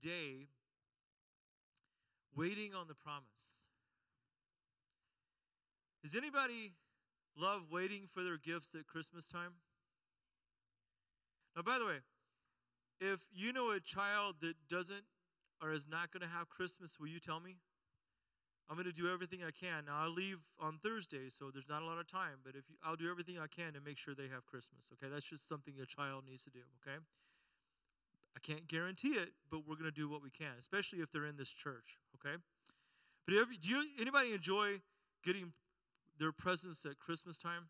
Today waiting on the promise. Does anybody love waiting for their gifts at Christmas time? Now, by the way, if you know a child that doesn't or is not going to have Christmas, will you tell me? I'm going to do everything I can. Now, I leave on Thursday, so there's not a lot of time, but if you, I'll do everything I can to make sure they have Christmas, okay? That's just something a child needs to do, okay? I can't guarantee it, but we're going to do what we can, especially if they're in this church, okay? But do you, anybody enjoy getting their presents at Christmas time?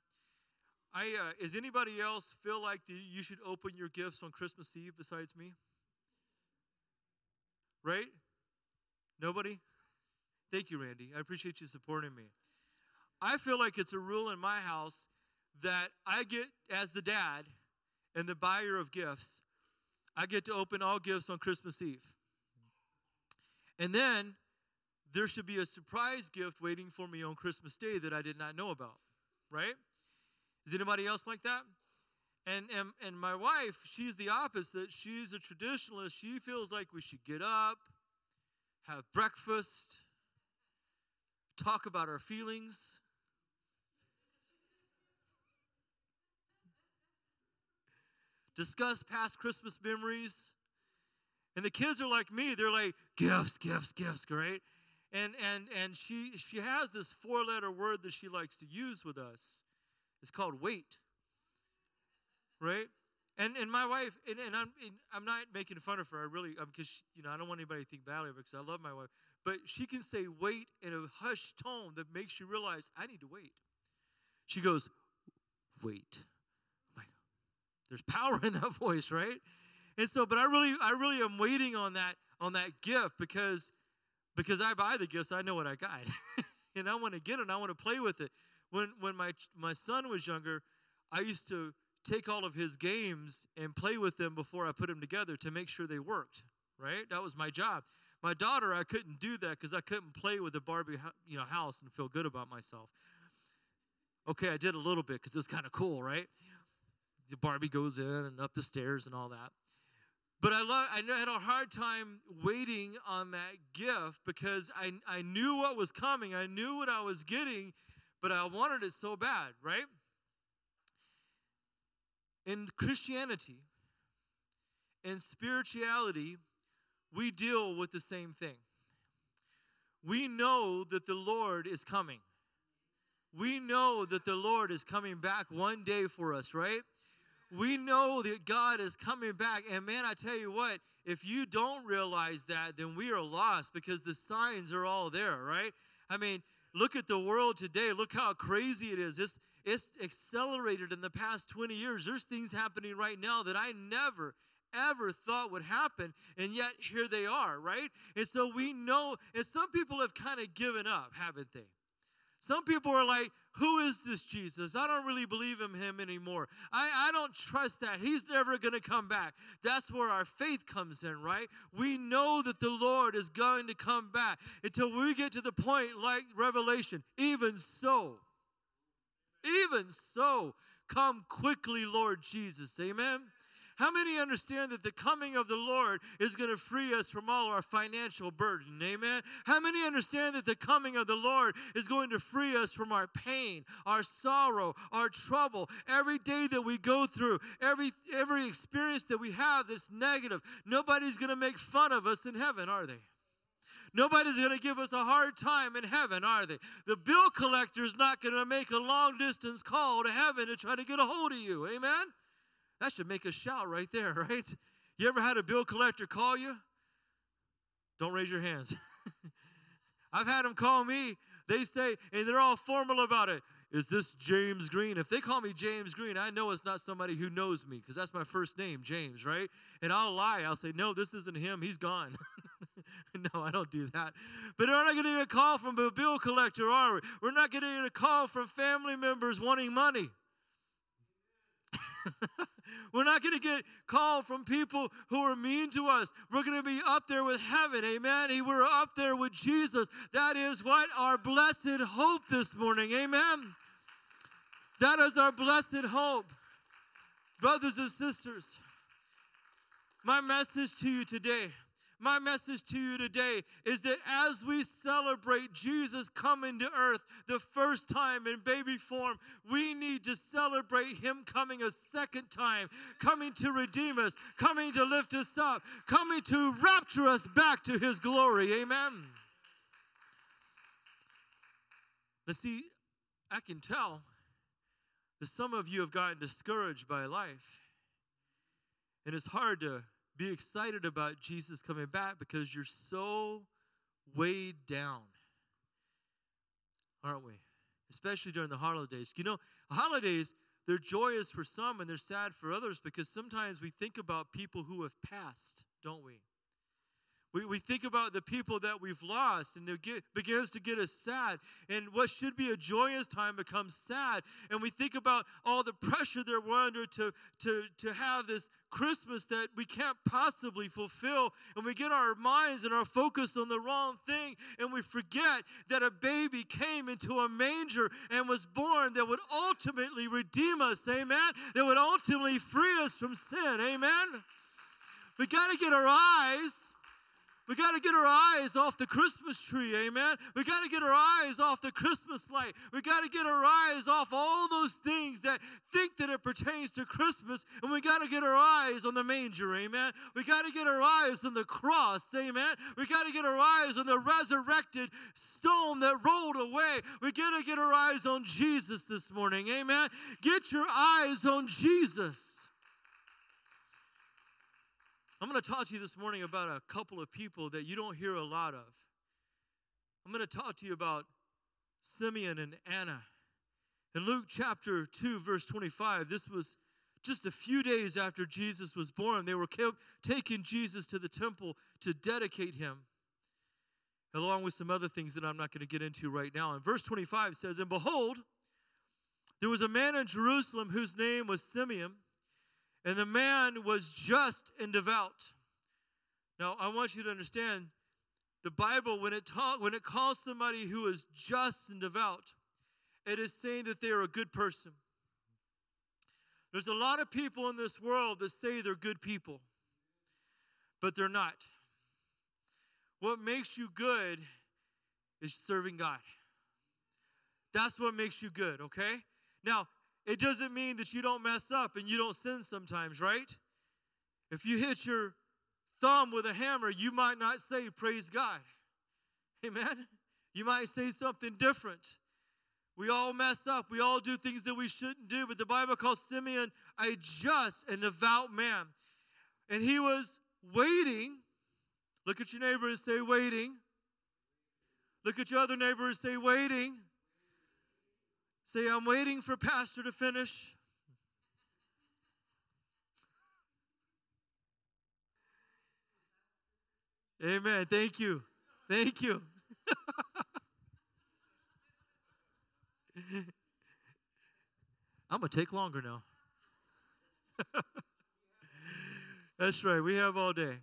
I uh, is anybody else feel like the, you should open your gifts on Christmas Eve besides me? Right? Nobody? Thank you, Randy. I appreciate you supporting me. I feel like it's a rule in my house that I get, as the dad and the buyer of gifts, I get to open all gifts on Christmas Eve. And then there should be a surprise gift waiting for me on Christmas Day that I did not know about, right? Is anybody else like that? And, and, and my wife, she's the opposite. She's a traditionalist. She feels like we should get up, have breakfast, talk about our feelings. Discuss past Christmas memories. And the kids are like me, they're like, gifts, gifts, gifts, right? And and and she she has this four-letter word that she likes to use with us. It's called wait. Right? And and my wife, and, and I'm and I'm not making fun of her. I really, because you know I don't want anybody to think badly of her because I love my wife. But she can say wait in a hushed tone that makes you realize I need to wait. She goes, wait. There's power in that voice, right? And so, but I really, I really am waiting on that on that gift because because I buy the gifts, I know what I got, and I want to get it. and I want to play with it. When when my my son was younger, I used to take all of his games and play with them before I put them together to make sure they worked. Right? That was my job. My daughter, I couldn't do that because I couldn't play with the Barbie, you know, house and feel good about myself. Okay, I did a little bit because it was kind of cool, right? Barbie goes in and up the stairs and all that. But I, love, I had a hard time waiting on that gift because I, I knew what was coming. I knew what I was getting, but I wanted it so bad, right? In Christianity and spirituality, we deal with the same thing. We know that the Lord is coming. We know that the Lord is coming back one day for us, right? We know that God is coming back. And man, I tell you what, if you don't realize that, then we are lost because the signs are all there, right? I mean, look at the world today. Look how crazy it is. It's, it's accelerated in the past 20 years. There's things happening right now that I never, ever thought would happen, and yet here they are, right? And so we know, and some people have kind of given up, haven't they? Some people are like, who is this Jesus? I don't really believe in him anymore. I, I don't trust that. He's never going to come back. That's where our faith comes in, right? We know that the Lord is going to come back until we get to the point like Revelation. Even so, even so, come quickly, Lord Jesus. Amen. How many understand that the coming of the Lord is going to free us from all our financial burden? Amen. How many understand that the coming of the Lord is going to free us from our pain, our sorrow, our trouble, every day that we go through, every every experience that we have that's negative? Nobody's going to make fun of us in heaven, are they? Nobody's going to give us a hard time in heaven, are they? The bill collector's not going to make a long distance call to heaven to try to get a hold of you. Amen? That should make us shout right there, right? You ever had a bill collector call you? Don't raise your hands. I've had them call me. They say, and they're all formal about it. Is this James Green? If they call me James Green, I know it's not somebody who knows me because that's my first name, James, right? And I'll lie. I'll say, no, this isn't him. He's gone. no, I don't do that. But we're not going to get a call from a bill collector, are we? We're not getting a call from family members wanting money. We're not going to get called from people who are mean to us. We're going to be up there with heaven. Amen. We're up there with Jesus. That is what our blessed hope this morning. Amen. That is our blessed hope. Brothers and sisters, my message to you today my message to you today is that as we celebrate Jesus coming to earth the first time in baby form, we need to celebrate Him coming a second time, coming to redeem us, coming to lift us up, coming to rapture us back to His glory. Amen. Now, see, I can tell that some of you have gotten discouraged by life. And it's hard to be excited about Jesus coming back because you're so weighed down. Aren't we? Especially during the holidays. You know, holidays, they're joyous for some and they're sad for others because sometimes we think about people who have passed, don't we? We, we think about the people that we've lost, and it get, begins to get us sad. And what should be a joyous time becomes sad. And we think about all the pressure that we're under to, to, to have this Christmas that we can't possibly fulfill. And we get our minds and our focus on the wrong thing. And we forget that a baby came into a manger and was born that would ultimately redeem us. Amen. That would ultimately free us from sin. Amen. We got to get our eyes we got to get our eyes off the Christmas tree, amen. We got to get our eyes off the Christmas light. We got to get our eyes off all those things that think that it pertains to Christmas, and we got to get our eyes on the manger, amen. We got to get our eyes on the cross, amen. We got to get our eyes on the resurrected stone that rolled away. We got to get our eyes on Jesus this morning, amen. Get your eyes on Jesus. I'm going to talk to you this morning about a couple of people that you don't hear a lot of. I'm going to talk to you about Simeon and Anna. In Luke chapter 2, verse 25, this was just a few days after Jesus was born. They were taking Jesus to the temple to dedicate him, along with some other things that I'm not going to get into right now. And verse 25 says, And behold, there was a man in Jerusalem whose name was Simeon and the man was just and devout. Now, I want you to understand the Bible, when it, ta- when it calls somebody who is just and devout, it is saying that they are a good person. There's a lot of people in this world that say they're good people, but they're not. What makes you good is serving God. That's what makes you good, okay? Now, it doesn't mean that you don't mess up and you don't sin sometimes, right? If you hit your thumb with a hammer, you might not say, Praise God. Amen? You might say something different. We all mess up. We all do things that we shouldn't do. But the Bible calls Simeon a just and devout man. And he was waiting. Look at your neighbor and say, waiting. Look at your other neighbor and say, waiting. Say, I'm waiting for Pastor to finish. Amen. Thank you. Thank you. I'm going to take longer now. That's right. We have all day.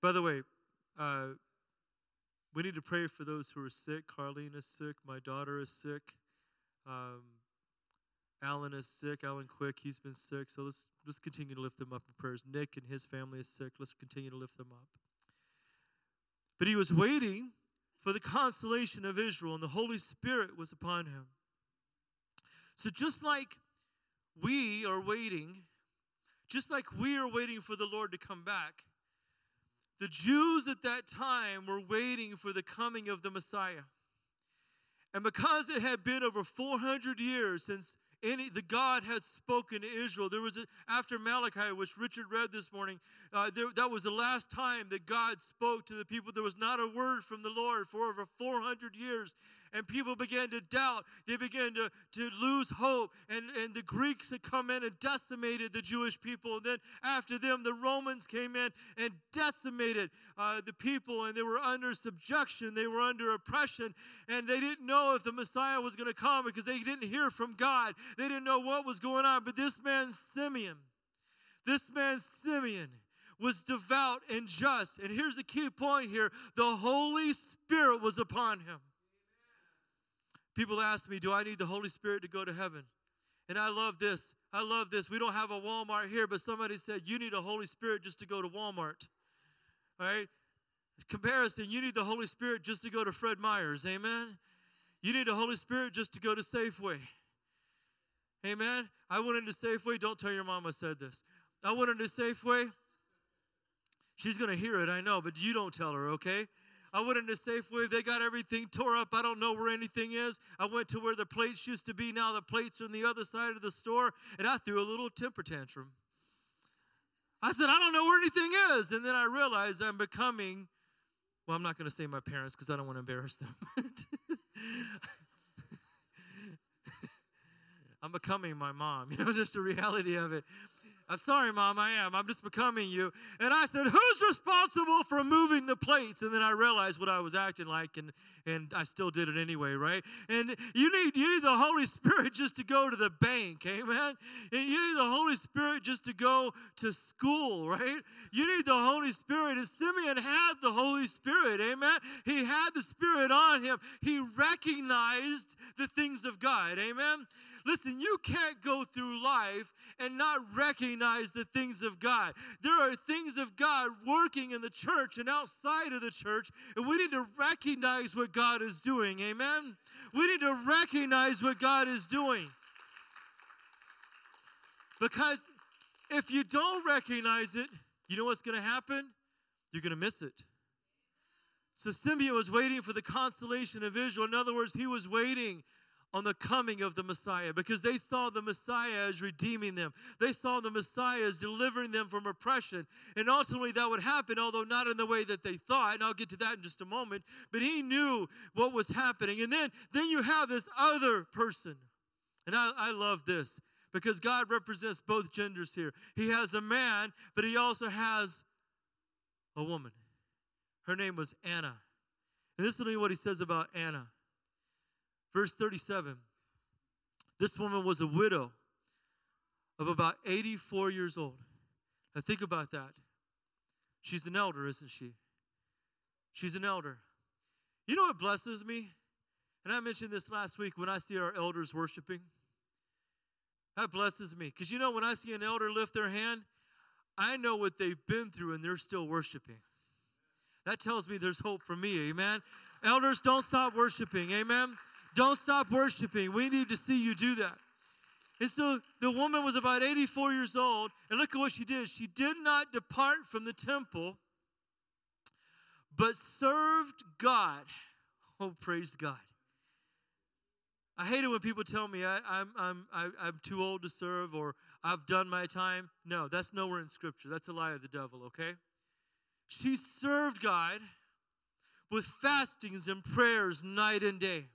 By the way, uh, we need to pray for those who are sick. Carlene is sick. My daughter is sick. Um, Alan is sick. Alan Quick, he's been sick. So let's let's continue to lift them up in prayers. Nick and his family is sick. Let's continue to lift them up. But he was waiting for the consolation of Israel, and the Holy Spirit was upon him. So just like we are waiting, just like we are waiting for the Lord to come back, the Jews at that time were waiting for the coming of the Messiah. And because it had been over 400 years since any the God has spoken to Israel. There was a, after Malachi, which Richard read this morning. Uh, there, that was the last time that God spoke to the people. There was not a word from the Lord for over 400 years, and people began to doubt. They began to, to lose hope. And, and the Greeks had come in and decimated the Jewish people. And then after them, the Romans came in and decimated uh, the people, and they were under subjection, they were under oppression, and they didn't know if the Messiah was going to come because they didn't hear from God. They didn't know what was going on. But this man, Simeon, this man, Simeon, was devout and just. And here's the key point here the Holy Spirit was upon him. People ask me, Do I need the Holy Spirit to go to heaven? And I love this. I love this. We don't have a Walmart here, but somebody said, You need a Holy Spirit just to go to Walmart. All right? Comparison, you need the Holy Spirit just to go to Fred Meyer's. Amen? You need the Holy Spirit just to go to Safeway. Amen? I went into Safeway. Don't tell your mom I said this. I went into Safeway. She's going to hear it, I know, but you don't tell her, okay? I went into Safeway. They got everything tore up. I don't know where anything is. I went to where the plates used to be. Now the plates are on the other side of the store. And I threw a little temper tantrum. I said, I don't know where anything is. And then I realized I'm becoming, well, I'm not going to say my parents because I don't want to embarrass them. I'm becoming my mom, you know, just the reality of it. I'm sorry, Mom, I am. I'm just becoming you. And I said, Who's responsible for moving the plates? And then I realized what I was acting like, and, and I still did it anyway, right? And you need, you need the Holy Spirit just to go to the bank, amen? And you need the Holy Spirit just to go to school, right? You need the Holy Spirit. And Simeon had the Holy Spirit, amen? He had the Spirit on him. He recognized the things of God, amen? Listen, you can't go through life and not recognize the things of God. There are things of God working in the church and outside of the church, and we need to recognize what God is doing. Amen? We need to recognize what God is doing. Because if you don't recognize it, you know what's going to happen? You're going to miss it. So Simeon was waiting for the constellation of Israel. In other words, he was waiting on the coming of the Messiah because they saw the Messiah as redeeming them. They saw the Messiah as delivering them from oppression. And ultimately, that would happen, although not in the way that they thought. And I'll get to that in just a moment. But he knew what was happening. And then, then you have this other person. And I, I love this because God represents both genders here. He has a man, but he also has a woman. Her name was Anna. And this is what he says about Anna. Verse 37 This woman was a widow of about 84 years old. Now think about that. She's an elder, isn't she? She's an elder. You know what blesses me? And I mentioned this last week when I see our elders worshiping. That blesses me. Because you know, when I see an elder lift their hand, I know what they've been through and they're still worshiping. That tells me there's hope for me. Amen. Elders, don't stop worshiping. Amen. Don't stop worshiping. We need to see you do that. And so the woman was about 84 years old, and look at what she did. She did not depart from the temple, but served God. Oh, praise God. I hate it when people tell me I, I'm, I'm, I, am i am too old to serve or I've done my time. No, that's nowhere in Scripture. That's a lie of the devil, okay? She served God with fastings and prayers night and day.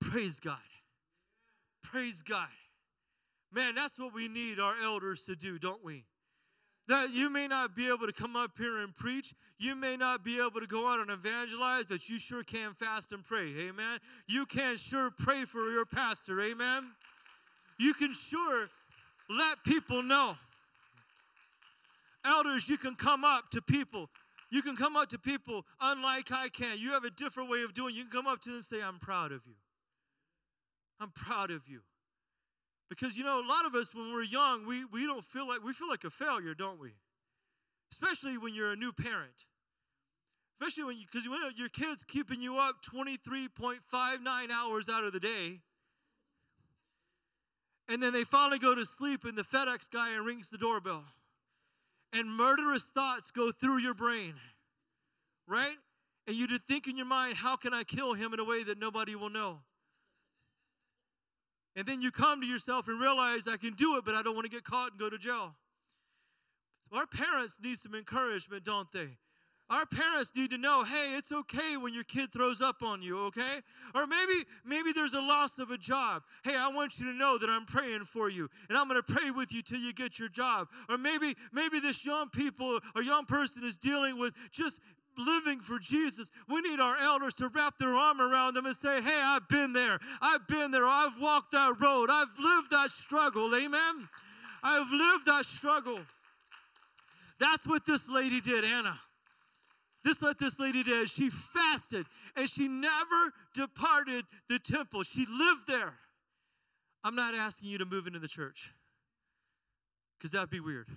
Praise God. Praise God. Man, that's what we need our elders to do, don't we? That you may not be able to come up here and preach. You may not be able to go out and evangelize, but you sure can fast and pray. Amen. You can sure pray for your pastor. Amen. You can sure let people know. Elders, you can come up to people. You can come up to people unlike I can. You have a different way of doing. You can come up to them and say, I'm proud of you. I'm proud of you. Because, you know, a lot of us, when we're young, we, we don't feel like, we feel like a failure, don't we? Especially when you're a new parent. Especially when you, because you, know your kid's keeping you up 23.59 hours out of the day. And then they finally go to sleep, and the FedEx guy rings the doorbell. And murderous thoughts go through your brain, right? And you to think in your mind, how can I kill him in a way that nobody will know? And then you come to yourself and realize I can do it, but I don't want to get caught and go to jail. Our parents need some encouragement, don't they? Our parents need to know, hey, it's okay when your kid throws up on you, okay? Or maybe maybe there's a loss of a job. Hey, I want you to know that I'm praying for you and I'm going to pray with you till you get your job. Or maybe maybe this young people or young person is dealing with just living for Jesus, we need our elders to wrap their arm around them and say, Hey, I've been there. I've been there. I've walked that road. I've lived that struggle. Amen. I've lived that struggle. That's what this lady did, Anna. This what this lady did. She fasted and she never departed the temple. She lived there. I'm not asking you to move into the church because that'd be weird.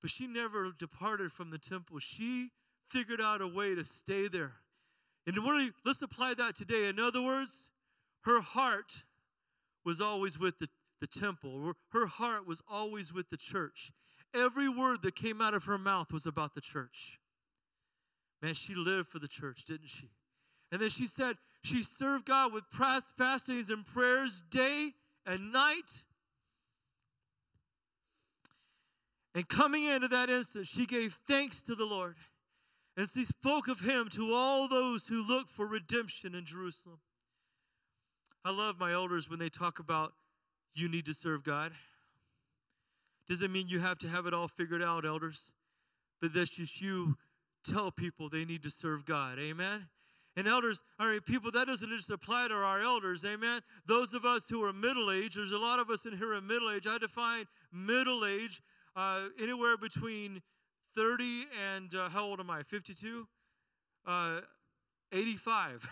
But she never departed from the temple. She figured out a way to stay there. And let's apply that today. In other words, her heart was always with the, the temple, her heart was always with the church. Every word that came out of her mouth was about the church. Man, she lived for the church, didn't she? And then she said she served God with fastings and prayers day and night. And coming into that instant, she gave thanks to the Lord. And she spoke of him to all those who look for redemption in Jerusalem. I love my elders when they talk about you need to serve God. Doesn't mean you have to have it all figured out, elders, but that's just you tell people they need to serve God. Amen. And elders, all right, people, that doesn't just apply to our elders, amen. Those of us who are middle age, there's a lot of us in here in middle age. I define middle age uh, anywhere between 30 and uh, how old am I? 52? Uh, 85.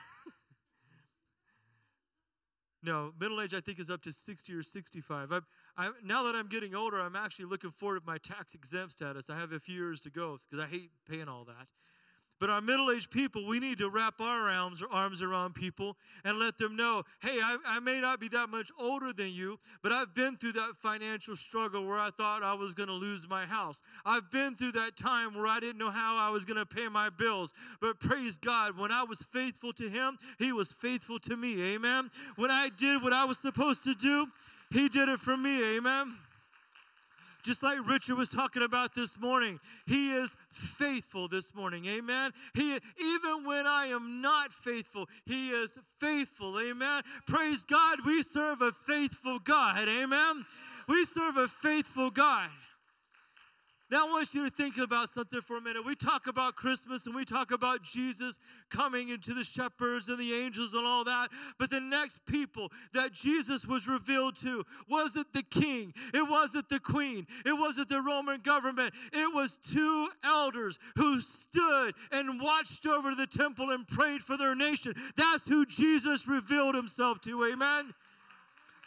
no, middle age I think is up to 60 or 65. I, I, now that I'm getting older, I'm actually looking forward to my tax exempt status. I have a few years to go because I hate paying all that. But our middle aged people, we need to wrap our arms, arms around people and let them know hey, I, I, may not be that much older than you, but I've been through that financial struggle where I thought I was going to lose my house. I've been through that time where I didn't know how I was going to pay my bills. But praise God, when I was faithful to Him, He was faithful to me. Amen. When I did what I was supposed to do, He did it for me. Amen. Just like Richard was talking about this morning, He is faithful this morning. Amen. He even when I am not faithful, He is faithful. Amen. Praise God, we serve a faithful God. Amen. We serve a faithful God. Now, I want you to think about something for a minute. We talk about Christmas and we talk about Jesus coming into the shepherds and the angels and all that. But the next people that Jesus was revealed to wasn't the king, it wasn't the queen, it wasn't the Roman government. It was two elders who stood and watched over the temple and prayed for their nation. That's who Jesus revealed himself to. Amen.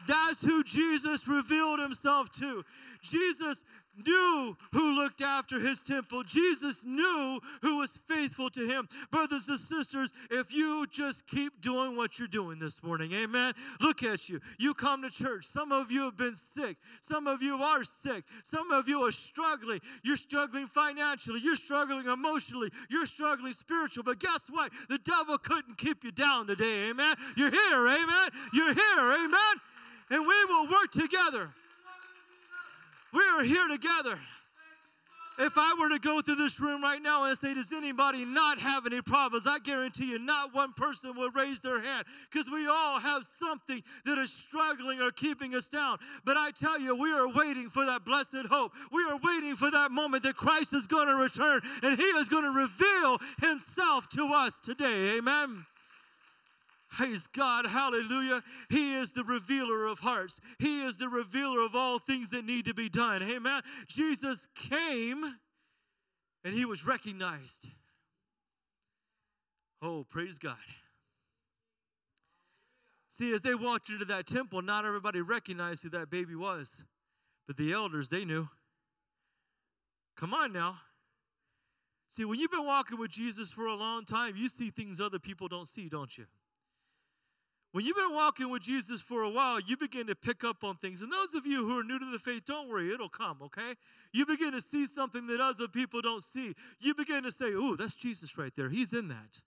That's who Jesus revealed himself to. Jesus knew who looked after his temple. Jesus knew who was faithful to him. Brothers and sisters, if you just keep doing what you're doing this morning, amen. Look at you. You come to church. Some of you have been sick. Some of you are sick. Some of you are struggling. You're struggling financially. You're struggling emotionally. You're struggling spiritual. But guess what? The devil couldn't keep you down today, amen. You're here, amen. You're here, amen. And we will work together we are here together. If I were to go through this room right now and say, Does anybody not have any problems? I guarantee you, not one person would raise their hand because we all have something that is struggling or keeping us down. But I tell you, we are waiting for that blessed hope. We are waiting for that moment that Christ is going to return and He is going to reveal Himself to us today. Amen. Praise God. Hallelujah. He is the revealer of hearts. He is the revealer of all things that need to be done. Amen. Jesus came and he was recognized. Oh, praise God. See, as they walked into that temple, not everybody recognized who that baby was. But the elders, they knew. Come on now. See, when you've been walking with Jesus for a long time, you see things other people don't see, don't you? When you've been walking with Jesus for a while, you begin to pick up on things. And those of you who are new to the faith, don't worry, it'll come, okay? You begin to see something that other people don't see. You begin to say, Ooh, that's Jesus right there. He's in that.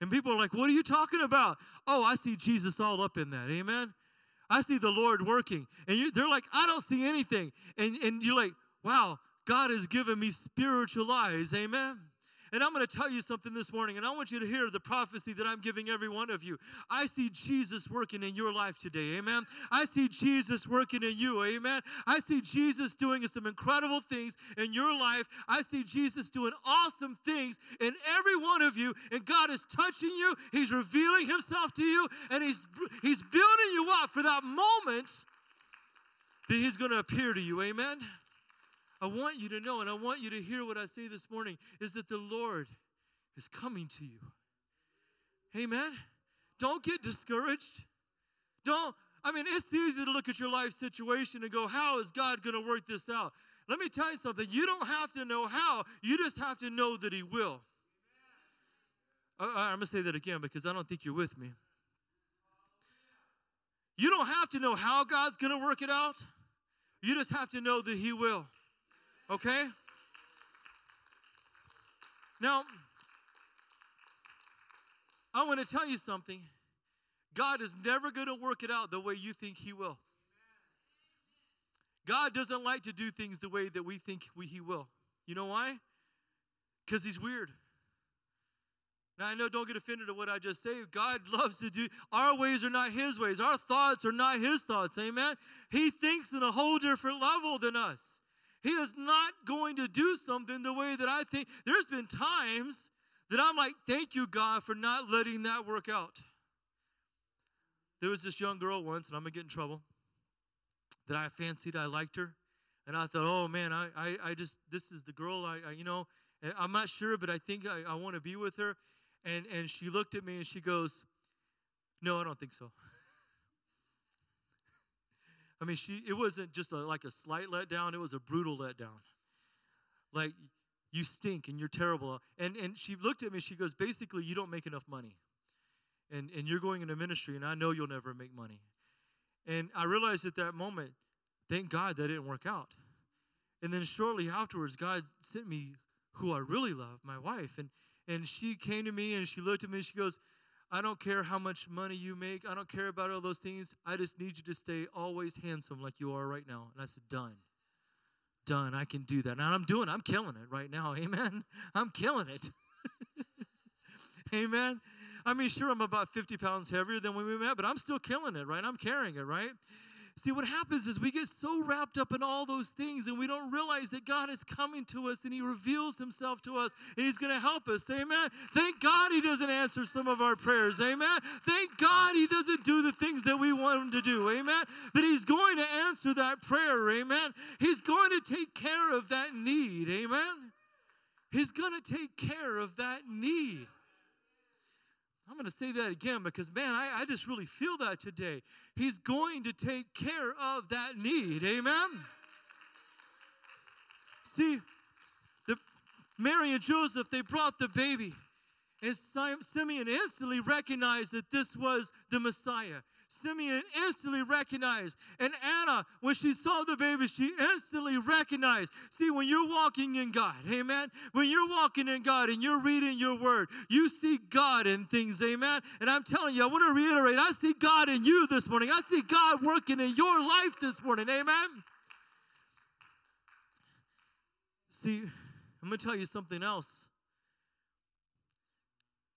And people are like, What are you talking about? Oh, I see Jesus all up in that. Amen. I see the Lord working. And you, they're like, I don't see anything. And, and you're like, wow, God has given me spiritual eyes. Amen. And I'm going to tell you something this morning, and I want you to hear the prophecy that I'm giving every one of you. I see Jesus working in your life today, amen. I see Jesus working in you, amen. I see Jesus doing some incredible things in your life. I see Jesus doing awesome things in every one of you, and God is touching you. He's revealing Himself to you, and He's He's building you up for that moment that He's going to appear to you, amen. I want you to know and I want you to hear what I say this morning is that the Lord is coming to you. Amen. Don't get discouraged. Don't, I mean, it's easy to look at your life situation and go, How is God going to work this out? Let me tell you something. You don't have to know how, you just have to know that He will. I, I'm going to say that again because I don't think you're with me. You don't have to know how God's going to work it out, you just have to know that He will. Okay? Now, I want to tell you something. God is never going to work it out the way you think He will. God doesn't like to do things the way that we think we, He will. You know why? Because He's weird. Now, I know, don't get offended at what I just say. God loves to do, our ways are not His ways. Our thoughts are not His thoughts. Amen? He thinks in a whole different level than us. He is not going to do something the way that I think. There's been times that I'm like, thank you, God, for not letting that work out. There was this young girl once, and I'm going to get in trouble, that I fancied. I liked her. And I thought, oh, man, I, I, I just, this is the girl I, I you know, I'm not sure, but I think I, I want to be with her. And, and she looked at me and she goes, no, I don't think so. I mean, she it wasn't just a, like a slight letdown, it was a brutal letdown. Like, you stink and you're terrible. And, and she looked at me, she goes, basically, you don't make enough money. And, and you're going into ministry, and I know you'll never make money. And I realized at that moment, thank God that didn't work out. And then shortly afterwards, God sent me who I really love, my wife. And, and she came to me and she looked at me and she goes, I don't care how much money you make. I don't care about all those things. I just need you to stay always handsome like you are right now. And I said, Done. Done. I can do that. And I'm doing I'm killing it right now. Amen. I'm killing it. Amen. I mean, sure, I'm about 50 pounds heavier than when we met, but I'm still killing it, right? I'm carrying it, right? See, what happens is we get so wrapped up in all those things and we don't realize that God is coming to us and He reveals Himself to us and He's going to help us. Amen. Thank God He doesn't answer some of our prayers. Amen. Thank God He doesn't do the things that we want Him to do. Amen. But He's going to answer that prayer. Amen. He's going to take care of that need. Amen. He's going to take care of that need. I'm going to say that again because, man, I, I just really feel that today. He's going to take care of that need. Amen? See, the, Mary and Joseph, they brought the baby. And Simeon instantly recognized that this was the Messiah. Simeon instantly recognized. And Anna, when she saw the baby, she instantly recognized. See, when you're walking in God, amen, when you're walking in God and you're reading your word, you see God in things, amen. And I'm telling you, I want to reiterate I see God in you this morning. I see God working in your life this morning, amen. See, I'm going to tell you something else.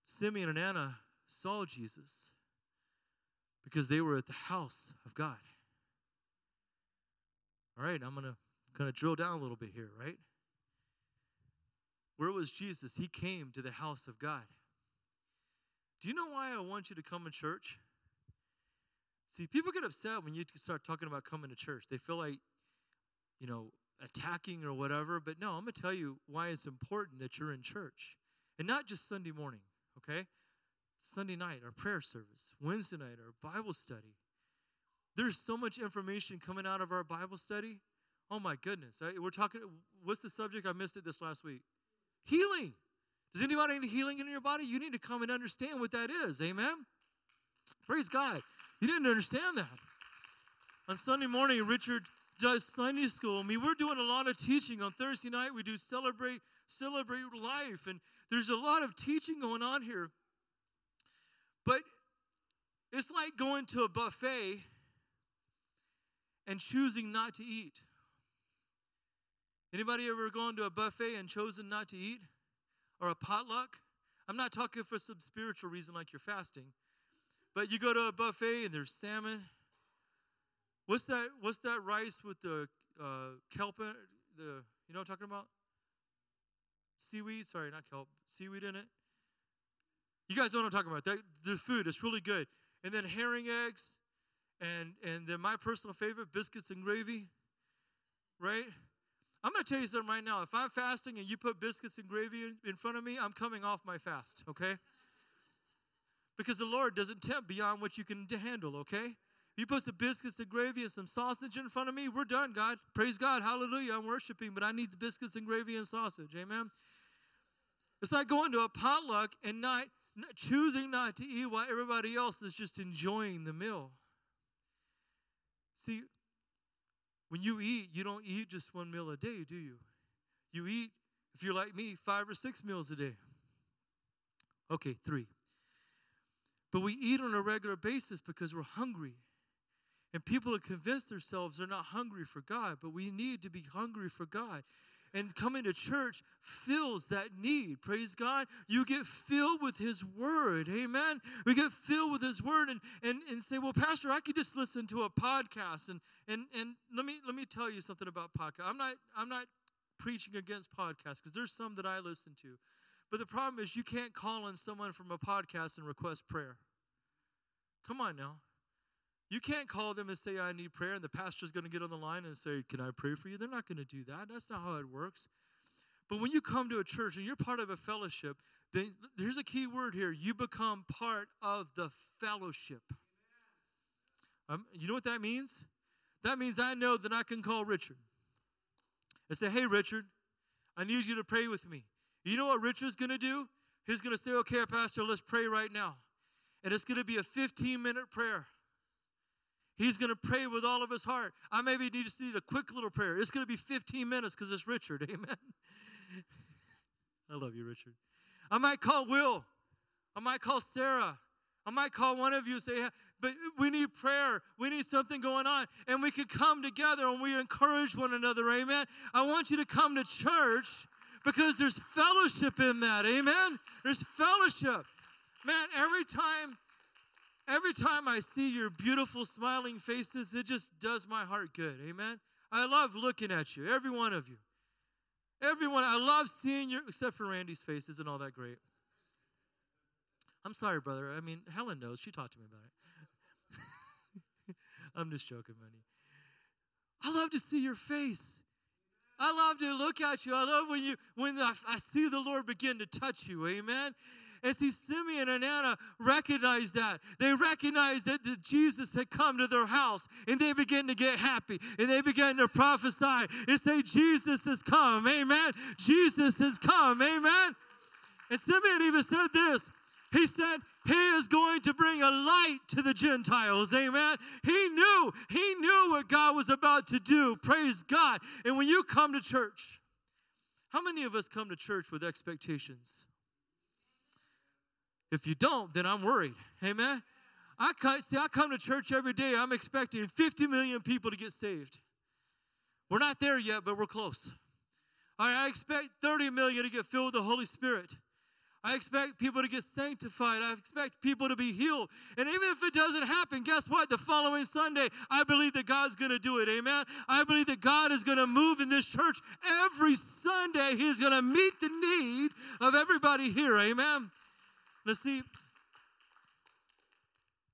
Simeon and Anna saw Jesus because they were at the house of God. All right, I'm going to kind of drill down a little bit here, right? Where was Jesus? He came to the house of God. Do you know why I want you to come to church? See, people get upset when you start talking about coming to church. They feel like, you know, attacking or whatever. But no, I'm going to tell you why it's important that you're in church. And not just Sunday morning, okay? Sunday night, our prayer service, Wednesday night, our Bible study. There's so much information coming out of our Bible study. Oh my goodness. We're talking, what's the subject? I missed it this last week. Healing. Does anybody need healing in your body? You need to come and understand what that is. Amen? Praise God. You didn't understand that. On Sunday morning, Richard does Sunday school. I mean, we're doing a lot of teaching. On Thursday night, we do celebrate, celebrate life. And there's a lot of teaching going on here. But it's like going to a buffet and choosing not to eat. Anybody ever gone to a buffet and chosen not to eat? Or a potluck? I'm not talking for some spiritual reason like you're fasting. But you go to a buffet and there's salmon. What's that? What's that rice with the uh, kelp? In, the you know what I'm talking about? Seaweed. Sorry, not kelp. Seaweed in it. You guys know what I'm talking about. The food is really good. And then herring eggs, and and then my personal favorite, biscuits and gravy. Right? I'm going to tell you something right now. If I'm fasting and you put biscuits and gravy in, in front of me, I'm coming off my fast. Okay? Because the Lord doesn't tempt beyond what you can handle, okay? You put some biscuits and gravy and some sausage in front of me, we're done, God. Praise God. Hallelujah. I'm worshiping, but I need the biscuits and gravy and sausage. Amen. It's like going to a potluck and not choosing not to eat while everybody else is just enjoying the meal. See, when you eat, you don't eat just one meal a day, do you? You eat, if you're like me, five or six meals a day. Okay, three. But we eat on a regular basis because we're hungry. And people have convinced themselves they're not hungry for God, but we need to be hungry for God. And coming to church fills that need. Praise God. You get filled with His Word. Amen. We get filled with His Word and, and, and say, well, Pastor, I could just listen to a podcast. And, and, and let, me, let me tell you something about podcast. I'm not, I'm not preaching against podcasts because there's some that I listen to. But the problem is, you can't call on someone from a podcast and request prayer. Come on now. You can't call them and say, I need prayer, and the pastor's going to get on the line and say, Can I pray for you? They're not going to do that. That's not how it works. But when you come to a church and you're part of a fellowship, then there's a key word here. You become part of the fellowship. Um, you know what that means? That means I know that I can call Richard and say, Hey, Richard, I need you to pray with me. You know what Richard's going to do? He's going to say, okay, Pastor, let's pray right now. And it's going to be a 15 minute prayer. He's going to pray with all of his heart. I maybe need to need a quick little prayer. It's going to be 15 minutes because it's Richard. Amen. I love you, Richard. I might call Will. I might call Sarah. I might call one of you and say, but we need prayer. We need something going on. And we can come together and we encourage one another. Amen. I want you to come to church because there's fellowship in that. Amen. There's fellowship. Man, every time every time I see your beautiful smiling faces, it just does my heart good. Amen. I love looking at you, every one of you. Everyone, I love seeing your except for Randy's face isn't all that great. I'm sorry, brother. I mean, Helen knows. She talked to me about it. I'm just joking, buddy. I love to see your face. I love to look at you. I love when you when I, I see the Lord begin to touch you. Amen. And see, Simeon and Anna recognized that. They recognized that the Jesus had come to their house and they began to get happy and they began to prophesy and say, Jesus has come. Amen. Jesus has come. Amen. And Simeon even said this. He said, He is going to bring a light to the Gentiles. Amen. He knew, He knew what God was about to do. Praise God. And when you come to church, how many of us come to church with expectations? If you don't, then I'm worried. Amen. I see, I come to church every day. I'm expecting 50 million people to get saved. We're not there yet, but we're close. I expect 30 million to get filled with the Holy Spirit. I expect people to get sanctified. I expect people to be healed. And even if it doesn't happen, guess what? The following Sunday, I believe that God's going to do it. Amen. I believe that God is going to move in this church every Sunday. He's going to meet the need of everybody here. Amen. Let's see.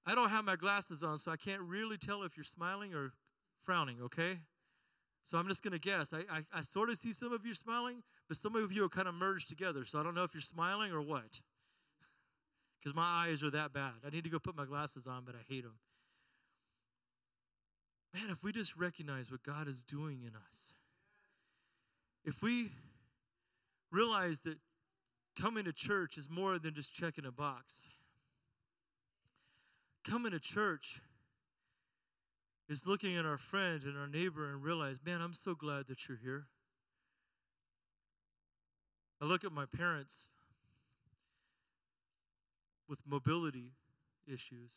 I don't have my glasses on, so I can't really tell if you're smiling or frowning, okay? So I'm just going to guess. I, I, I, sort of see some of you smiling, but some of you are kind of merged together. So I don't know if you're smiling or what. Because my eyes are that bad. I need to go put my glasses on, but I hate them. Man, if we just recognize what God is doing in us, if we realize that coming to church is more than just checking a box. Coming to church is looking at our friend and our neighbor and realize, man, I'm so glad that you're here. I look at my parents with mobility issues,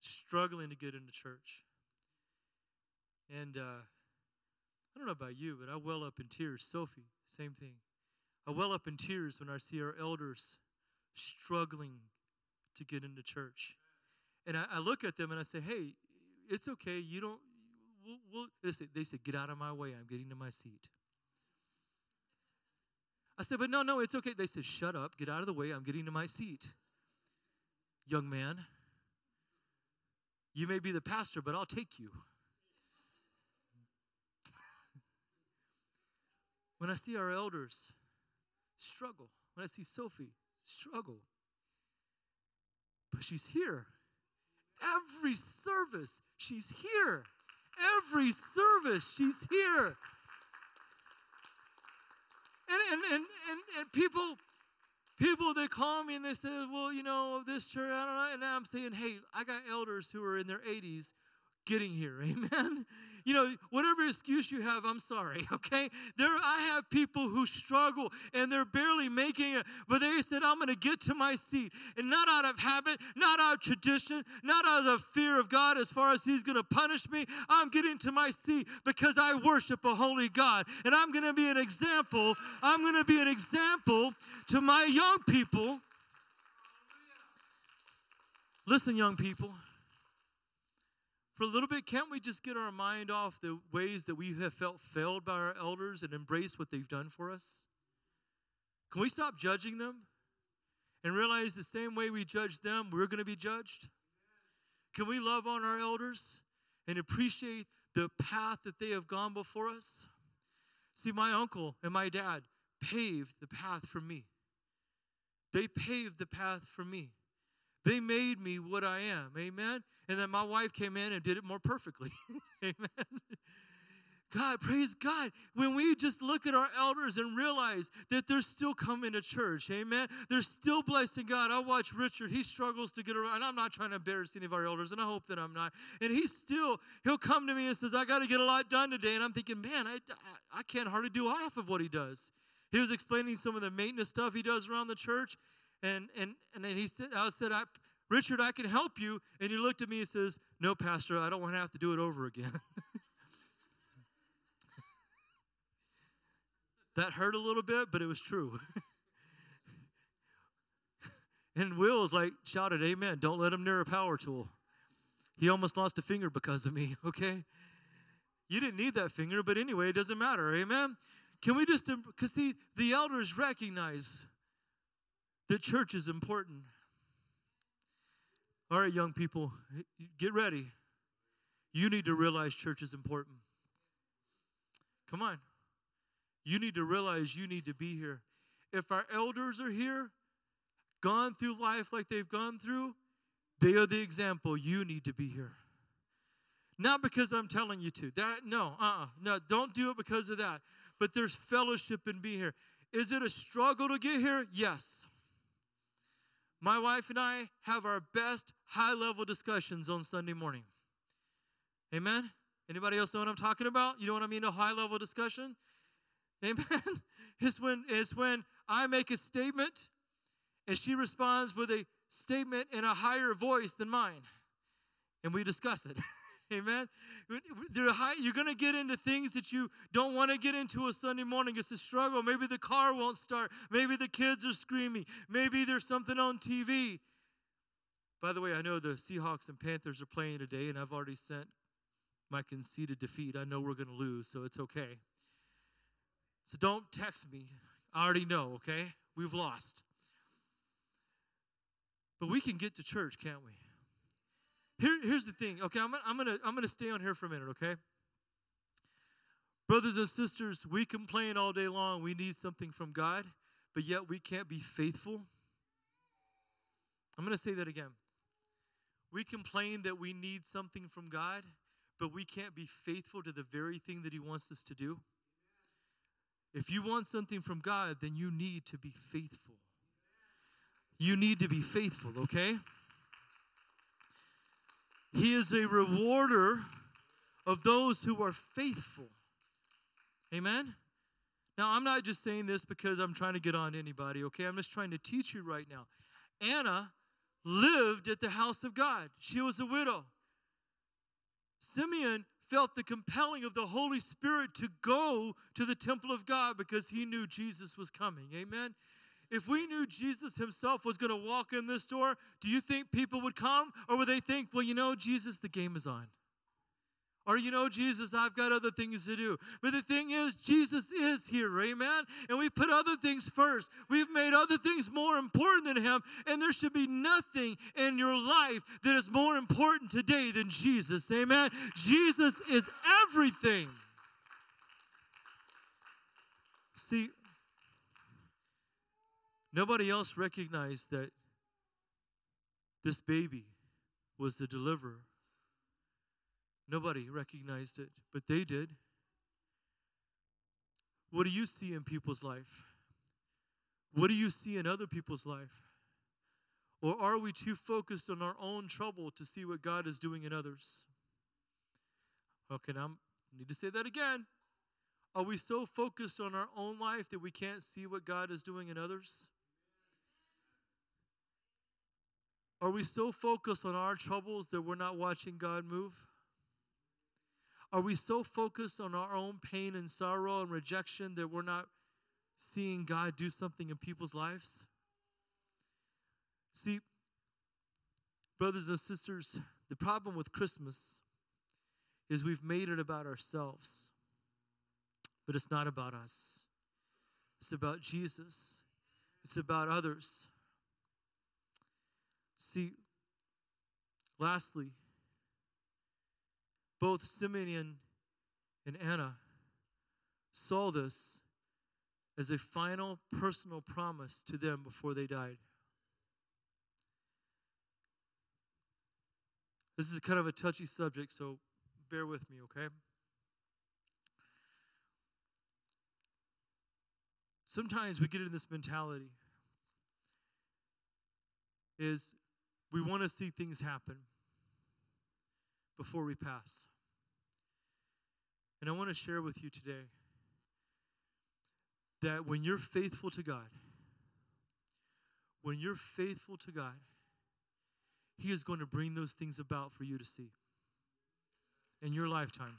struggling to get into church. And uh, I don't know about you, but I well up in tears. Sophie, same thing. I well up in tears when I see our elders struggling to get into church. And I, I look at them and I say, hey, it's okay. You don't, we'll, we'll, they, say, they said, get out of my way. I'm getting to my seat. I said, but no, no, it's okay. They said, shut up. Get out of the way. I'm getting to my seat. Young man, you may be the pastor, but I'll take you. when I see our elders struggle, when I see Sophie struggle, but she's here. Every service, she's here. Every service, she's here. And, and, and, and, and people, people they call me and they say, well, you know, this church, I don't know. And I'm saying, hey, I got elders who are in their 80s getting here. Amen. You know, whatever excuse you have, I'm sorry, okay? There I have people who struggle and they're barely making it, but they said, I'm gonna get to my seat. And not out of habit, not out of tradition, not out of fear of God as far as He's gonna punish me. I'm getting to my seat because I worship a holy God. And I'm gonna be an example. I'm gonna be an example to my young people. Listen, young people for a little bit, can't we just get our mind off the ways that we have felt failed by our elders and embrace what they've done for us? Can we stop judging them and realize the same way we judge them, we're going to be judged? Can we love on our elders and appreciate the path that they have gone before us? See, my uncle and my dad paved the path for me. They paved the path for me. They made me what I am. Amen. And then my wife came in and did it more perfectly. Amen. God, praise God. When we just look at our elders and realize that they're still coming to church, amen. They're still blessing God. I watch Richard, he struggles to get around. I'm not trying to embarrass any of our elders, and I hope that I'm not. And he's still, he'll come to me and says, I got to get a lot done today. And I'm thinking, man, I, I can't hardly do half of what he does. He was explaining some of the maintenance stuff he does around the church. And and and then he said, I said, I, Richard, I can help you. And he looked at me and says, No, Pastor, I don't want to have to do it over again. that hurt a little bit, but it was true. and Will was like, shouted, Amen. Don't let him near a power tool. He almost lost a finger because of me, okay? You didn't need that finger, but anyway, it doesn't matter. Amen. Can we just, because see, the elders recognize that church is important. All right, young people, get ready. You need to realize church is important. Come on. You need to realize you need to be here. If our elders are here, gone through life like they've gone through, they are the example. You need to be here. Not because I'm telling you to. That no, uh-uh. No, don't do it because of that. But there's fellowship in being here. Is it a struggle to get here? Yes. My wife and I have our best high level discussions on Sunday morning. Amen? Anybody else know what I'm talking about? You know what I mean? A high level discussion? Amen? it's, when, it's when I make a statement and she responds with a statement in a higher voice than mine. And we discuss it. Amen. You're going to get into things that you don't want to get into a Sunday morning. It's a struggle. Maybe the car won't start. Maybe the kids are screaming. Maybe there's something on TV. By the way, I know the Seahawks and Panthers are playing today, and I've already sent my conceded defeat. I know we're going to lose, so it's okay. So don't text me. I already know, okay? We've lost. But we can get to church, can't we? Here, here's the thing. Okay, I'm, I'm gonna I'm gonna stay on here for a minute. Okay, brothers and sisters, we complain all day long. We need something from God, but yet we can't be faithful. I'm gonna say that again. We complain that we need something from God, but we can't be faithful to the very thing that He wants us to do. If you want something from God, then you need to be faithful. You need to be faithful, okay? He is a rewarder of those who are faithful. Amen? Now, I'm not just saying this because I'm trying to get on anybody, okay? I'm just trying to teach you right now. Anna lived at the house of God, she was a widow. Simeon felt the compelling of the Holy Spirit to go to the temple of God because he knew Jesus was coming. Amen. If we knew Jesus himself was going to walk in this door, do you think people would come? Or would they think, well, you know, Jesus, the game is on? Or, you know, Jesus, I've got other things to do. But the thing is, Jesus is here, amen? And we put other things first. We've made other things more important than Him. And there should be nothing in your life that is more important today than Jesus, amen? Jesus is everything. See, nobody else recognized that this baby was the deliverer. Nobody recognized it, but they did. What do you see in people's life? What do you see in other people's life? Or are we too focused on our own trouble to see what God is doing in others? Okay, now I need to say that again. Are we so focused on our own life that we can't see what God is doing in others? Are we so focused on our troubles that we're not watching God move? Are we so focused on our own pain and sorrow and rejection that we're not seeing God do something in people's lives? See, brothers and sisters, the problem with Christmas is we've made it about ourselves, but it's not about us. It's about Jesus, it's about others. See, lastly, both Simeon and Anna saw this as a final personal promise to them before they died. This is kind of a touchy subject, so bear with me, okay? Sometimes we get in this mentality is we want to see things happen before we pass. And I want to share with you today that when you're faithful to God, when you're faithful to God, He is going to bring those things about for you to see in your lifetime.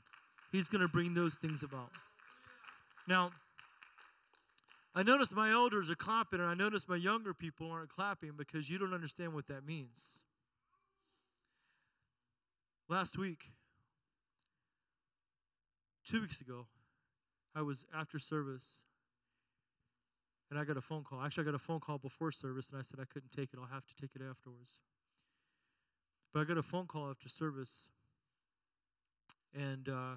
He's going to bring those things about. Now, I notice my elders are clapping, and I notice my younger people aren't clapping because you don't understand what that means. Last week, two weeks ago, I was after service and I got a phone call. Actually, I got a phone call before service and I said I couldn't take it. I'll have to take it afterwards. But I got a phone call after service and uh,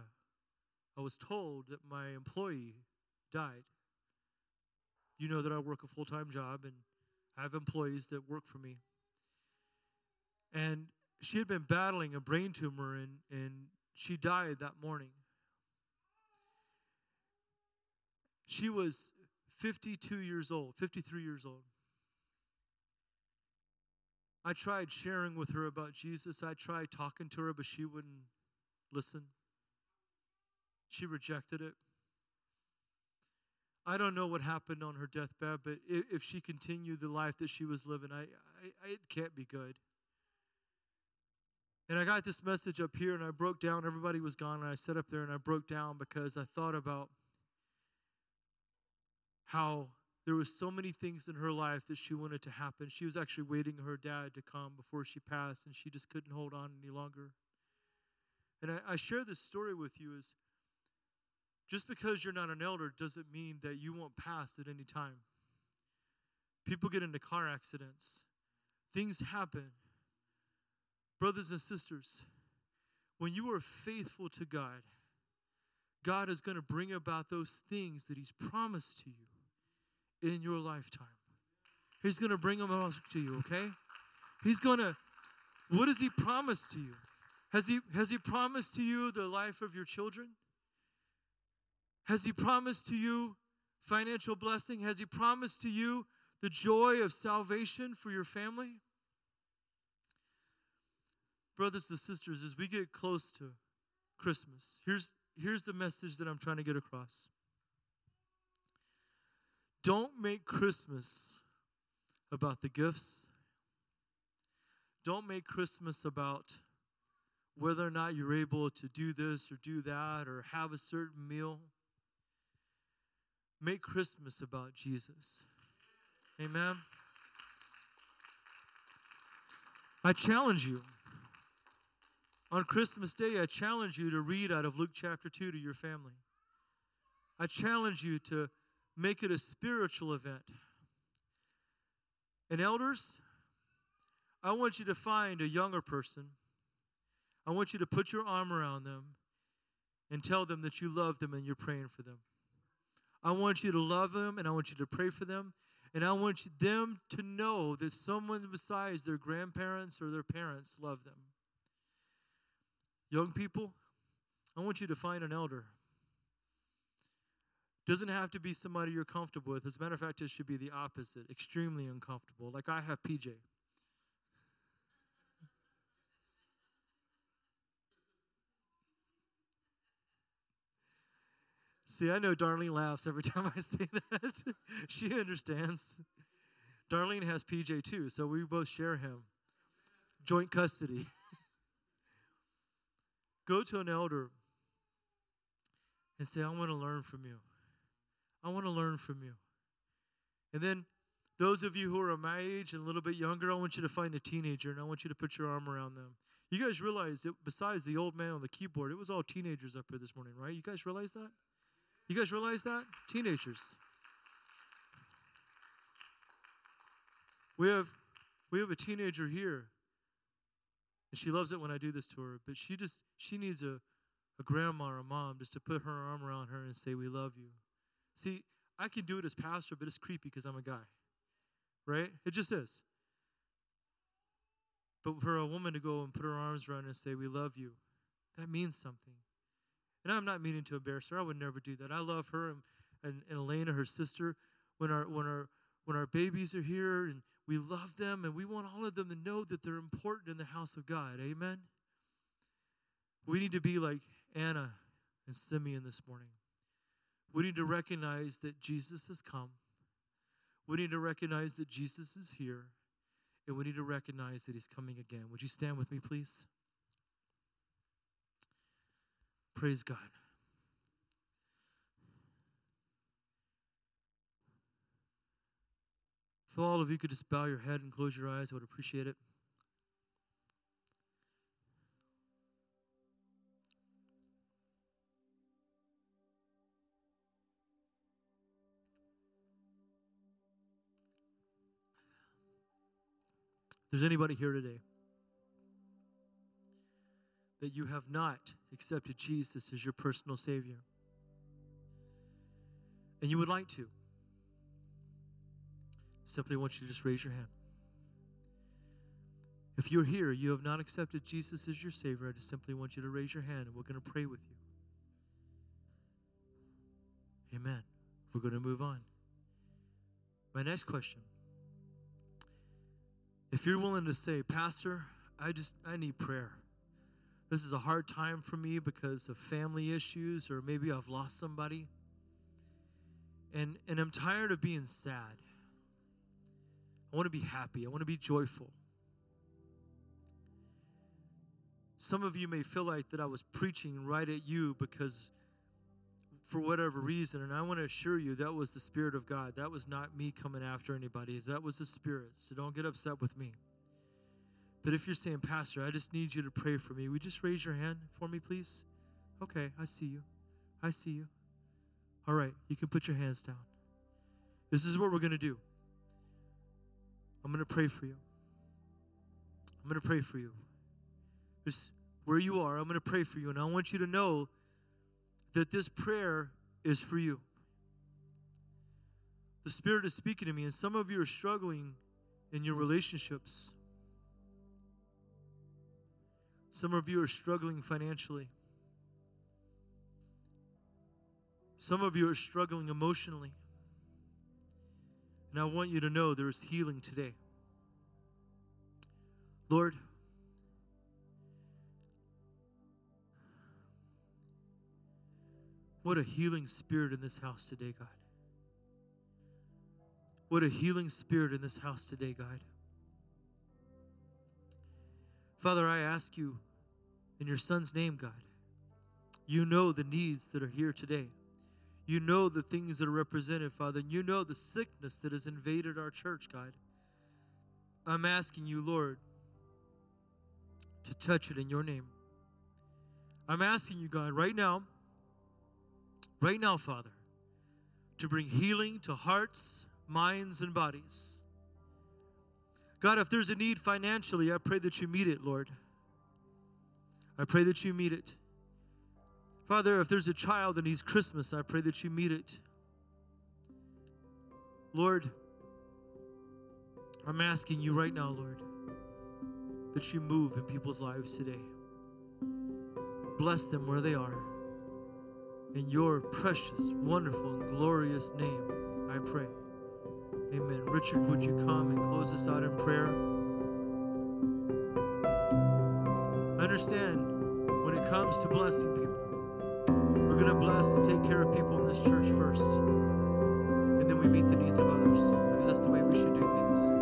I was told that my employee died. You know that I work a full time job and I have employees that work for me. And she had been battling a brain tumor and, and she died that morning. She was 52 years old, 53 years old. I tried sharing with her about Jesus. I tried talking to her, but she wouldn't listen. She rejected it. I don't know what happened on her deathbed, but if she continued the life that she was living, I, I, it can't be good. And I got this message up here and I broke down. Everybody was gone, and I sat up there and I broke down because I thought about how there was so many things in her life that she wanted to happen. She was actually waiting her dad to come before she passed, and she just couldn't hold on any longer. And I, I share this story with you is just because you're not an elder doesn't mean that you won't pass at any time. People get into car accidents. Things happen. Brothers and sisters, when you are faithful to God, God is going to bring about those things that He's promised to you in your lifetime. He's going to bring them all to you, okay? He's going to, what has He promised to you? Has he, has he promised to you the life of your children? Has He promised to you financial blessing? Has He promised to you the joy of salvation for your family? Brothers and sisters, as we get close to Christmas, here's, here's the message that I'm trying to get across. Don't make Christmas about the gifts. Don't make Christmas about whether or not you're able to do this or do that or have a certain meal. Make Christmas about Jesus. Amen. I challenge you. On Christmas Day, I challenge you to read out of Luke chapter 2 to your family. I challenge you to make it a spiritual event. And elders, I want you to find a younger person. I want you to put your arm around them and tell them that you love them and you're praying for them. I want you to love them and I want you to pray for them. And I want them to know that someone besides their grandparents or their parents love them. Young people, I want you to find an elder. Doesn't have to be somebody you're comfortable with. As a matter of fact, it should be the opposite extremely uncomfortable. Like I have PJ. See, I know Darlene laughs every time I say that. she understands. Darlene has PJ too, so we both share him. Joint custody. Go to an elder and say, I want to learn from you. I want to learn from you. And then, those of you who are my age and a little bit younger, I want you to find a teenager and I want you to put your arm around them. You guys realize that besides the old man on the keyboard, it was all teenagers up here this morning, right? You guys realize that? You guys realize that? Teenagers. We have we have a teenager here. And she loves it when I do this to her, but she just she needs a, a grandma or a mom just to put her arm around her and say, We love you. See, I can do it as pastor, but it's creepy because I'm a guy. Right? It just is. But for a woman to go and put her arms around and say, We love you, that means something. And I'm not meaning to embarrass her. I would never do that. I love her and, and, and Elena, her sister. When our when our when our babies are here and we love them and we want all of them to know that they're important in the house of God. Amen. We need to be like Anna and Simeon this morning. We need to recognize that Jesus has come. We need to recognize that Jesus is here. And we need to recognize that he's coming again. Would you stand with me, please? Praise God. If all of you could just bow your head and close your eyes, I would appreciate it. There's anybody here today that you have not accepted Jesus as your personal Savior, and you would like to, simply want you to just raise your hand. If you're here, you have not accepted Jesus as your Savior, I just simply want you to raise your hand and we're going to pray with you. Amen. We're going to move on. My next question. If you're willing to say, Pastor, I just I need prayer. This is a hard time for me because of family issues, or maybe I've lost somebody. And, and I'm tired of being sad. I want to be happy. I want to be joyful. Some of you may feel like that I was preaching right at you because for whatever reason, and I want to assure you that was the Spirit of God. That was not me coming after anybody. That was the Spirit. So don't get upset with me. But if you're saying, Pastor, I just need you to pray for me, would you just raise your hand for me, please? Okay, I see you. I see you. All right, you can put your hands down. This is what we're going to do. I'm going to pray for you. I'm going to pray for you. Just where you are, I'm going to pray for you. And I want you to know that this prayer is for you. The Spirit is speaking to me, and some of you are struggling in your relationships. Some of you are struggling financially. Some of you are struggling emotionally. And I want you to know there is healing today. Lord, what a healing spirit in this house today, God. What a healing spirit in this house today, God. Father, I ask you In your son's name, God. You know the needs that are here today. You know the things that are represented, Father. And you know the sickness that has invaded our church, God. I'm asking you, Lord, to touch it in your name. I'm asking you, God, right now, right now, Father, to bring healing to hearts, minds, and bodies. God, if there's a need financially, I pray that you meet it, Lord. I pray that you meet it. Father, if there's a child that needs Christmas, I pray that you meet it. Lord, I'm asking you right now, Lord, that you move in people's lives today. Bless them where they are. In your precious, wonderful, and glorious name, I pray. Amen. Richard, would you come and close us out in prayer? I understand, when it comes to blessing people, we're going to bless and take care of people in this church first. And then we meet the needs of others because that's the way we should do things.